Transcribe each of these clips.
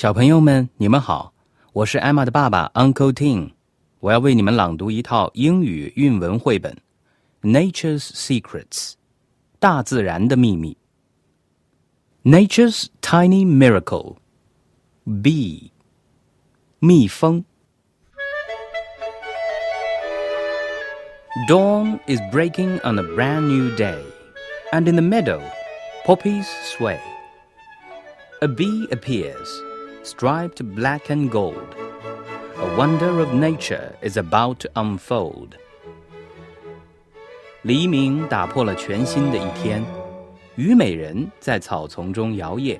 小朋友们，你们好，我是艾玛的爸爸 Uncle Tim，我要为你们朗读一套英语韵文绘本《Nature's Secrets》（大自然的秘密）。Nature's Tiny Miracle。Bee，蜜蜂。Dawn is breaking on a brand new day, and in the meadow, poppies sway. A bee appears striped black and gold. A wonder of nature is about to unfold. 黎明打破了全新的一天，虞美人在草丛中摇曳，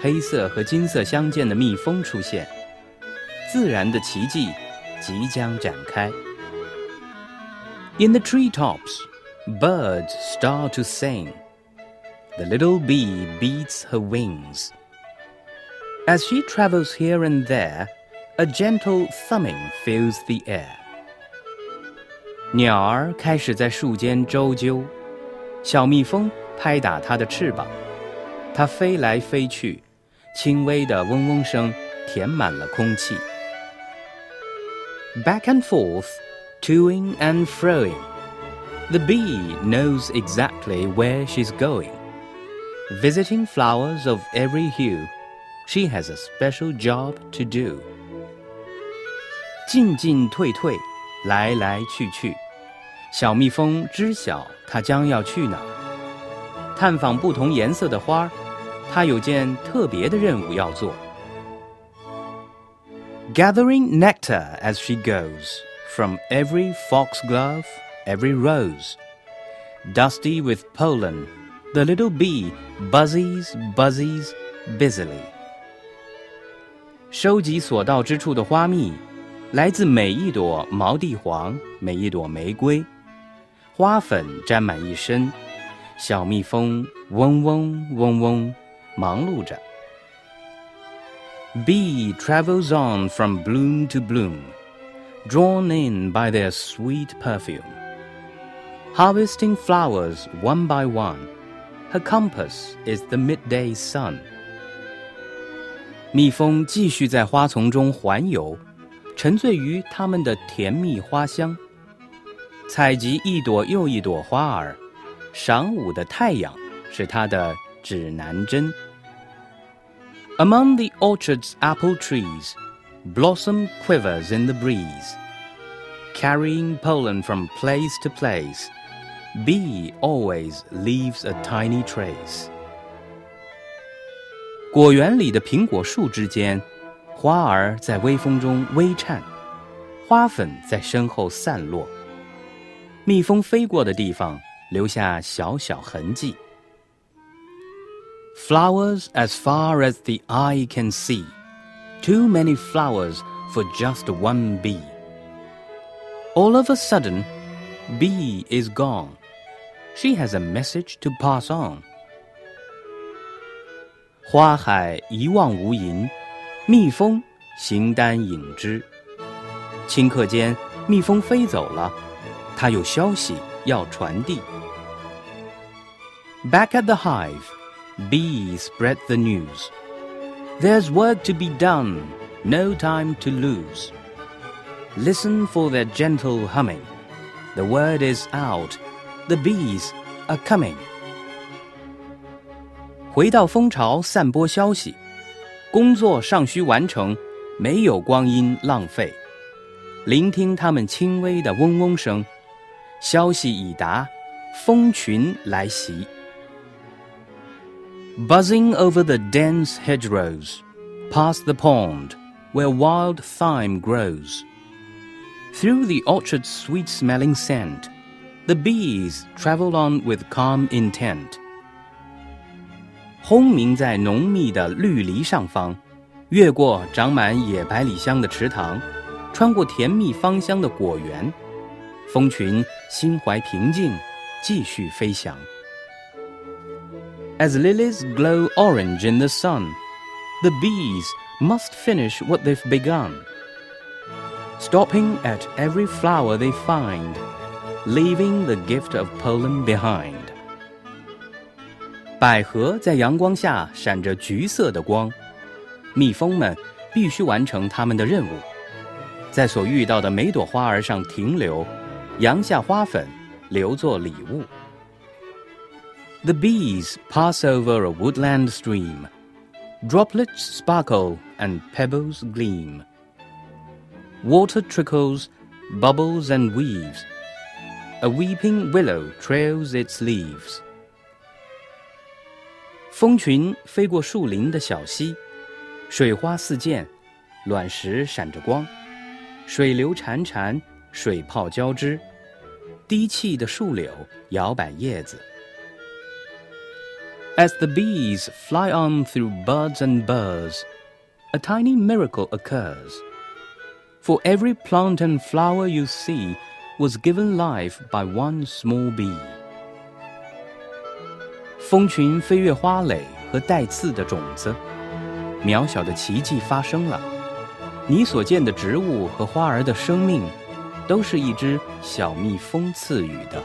黑色和金色相间的蜜蜂出现，自然的奇迹即将展开。In the treetops, birds start to sing. The little bee beats her wings. As she travels here and there, a gentle thumbing fills the air. 鸟儿开始在树间啁啾，小蜜蜂拍打它的翅膀，它飞来飞去，轻微的嗡嗡声填满了空气。Back and forth, toing and froing, the bee knows exactly where she's going, visiting flowers of every hue. she has a special job to do. 进进退退，来来去去，小蜜蜂知晓它将要去哪儿。探访不同颜色的花儿，它有件特别的任务要做。Gathering nectar as she goes from every foxglove, every rose. Dusty with pollen, the little bee buzzes, buzzes busily. 收集所到之处的花蜜，来自每一朵毛地黄，每一朵玫瑰，花粉沾满一身，小蜜蜂嗡嗡嗡嗡，忙碌着。Bee travels on from bloom to bloom drawn in by their sweet perfume. Harvesting flowers one by one, her compass is the midday sun. 蜜蜂继续在花丛中环游，沉醉于它们的甜蜜花香。采集一朵又一朵花儿，晌午的太阳是它的指南针。Among the orchard's apple trees, Blossom quivers in the breeze. Carrying pollen from place to place, bee always leaves a tiny trace. 果园里的苹果树之间，花儿在微风中微颤，花粉在身后散落。蜜蜂飞过的地方，留下小小痕迹。Flowers as far as the eye can see. Too many flowers for just one bee. All of a sudden, bee is gone. She has a message to pass on. 花海一望无垠，蜜蜂形单影只。顷刻间，蜜蜂飞走了，它有消息要传递。Back at the hive, bees spread the news. There's work to be done, no time to lose. Listen for their gentle humming. The word is out, the bees are coming. 回到蜂巢散播消息，工作尚需完成，没有光阴浪费。聆听它们轻微的嗡嗡声，消息已达，蜂群来袭。Buzzing over the dense hedgerows, past the pond where wild thyme grows. Through the orchard's sweet smelling scent, the bees travel on with calm intent. 轰鸣在浓密的绿篱上方，越过长满野百里香的池塘，穿过甜蜜芳香的果园，蜂群心怀平静，继续飞翔。As lilies glow orange in the sun, the bees must finish what they've begun. Stopping at every flower they find, leaving the gift of pollen behind. 百合在阳光下闪着橘色的光， 蜜蜂们必须完成他们的任务，在所遇到的每朵花儿上停留，扬下花粉，留作礼物。The bees pass over a woodland stream. Droplets sparkle and pebbles gleam. Water trickles, bubbles and weaves. A weeping willow trails its leaves. 蜂群飞过树林的小溪，水花四溅，卵石闪着光，水流潺潺，水泡交织，低气的树柳摇摆叶子。As the bees fly on through buds and burrs, a tiny miracle occurs. For every plant and flower you see was given life by one small bee. 蜂群飞越花蕾和带刺的种子，渺小的奇迹发生了。你所见的植物和花儿的生命，都是一只小蜜蜂赐予的。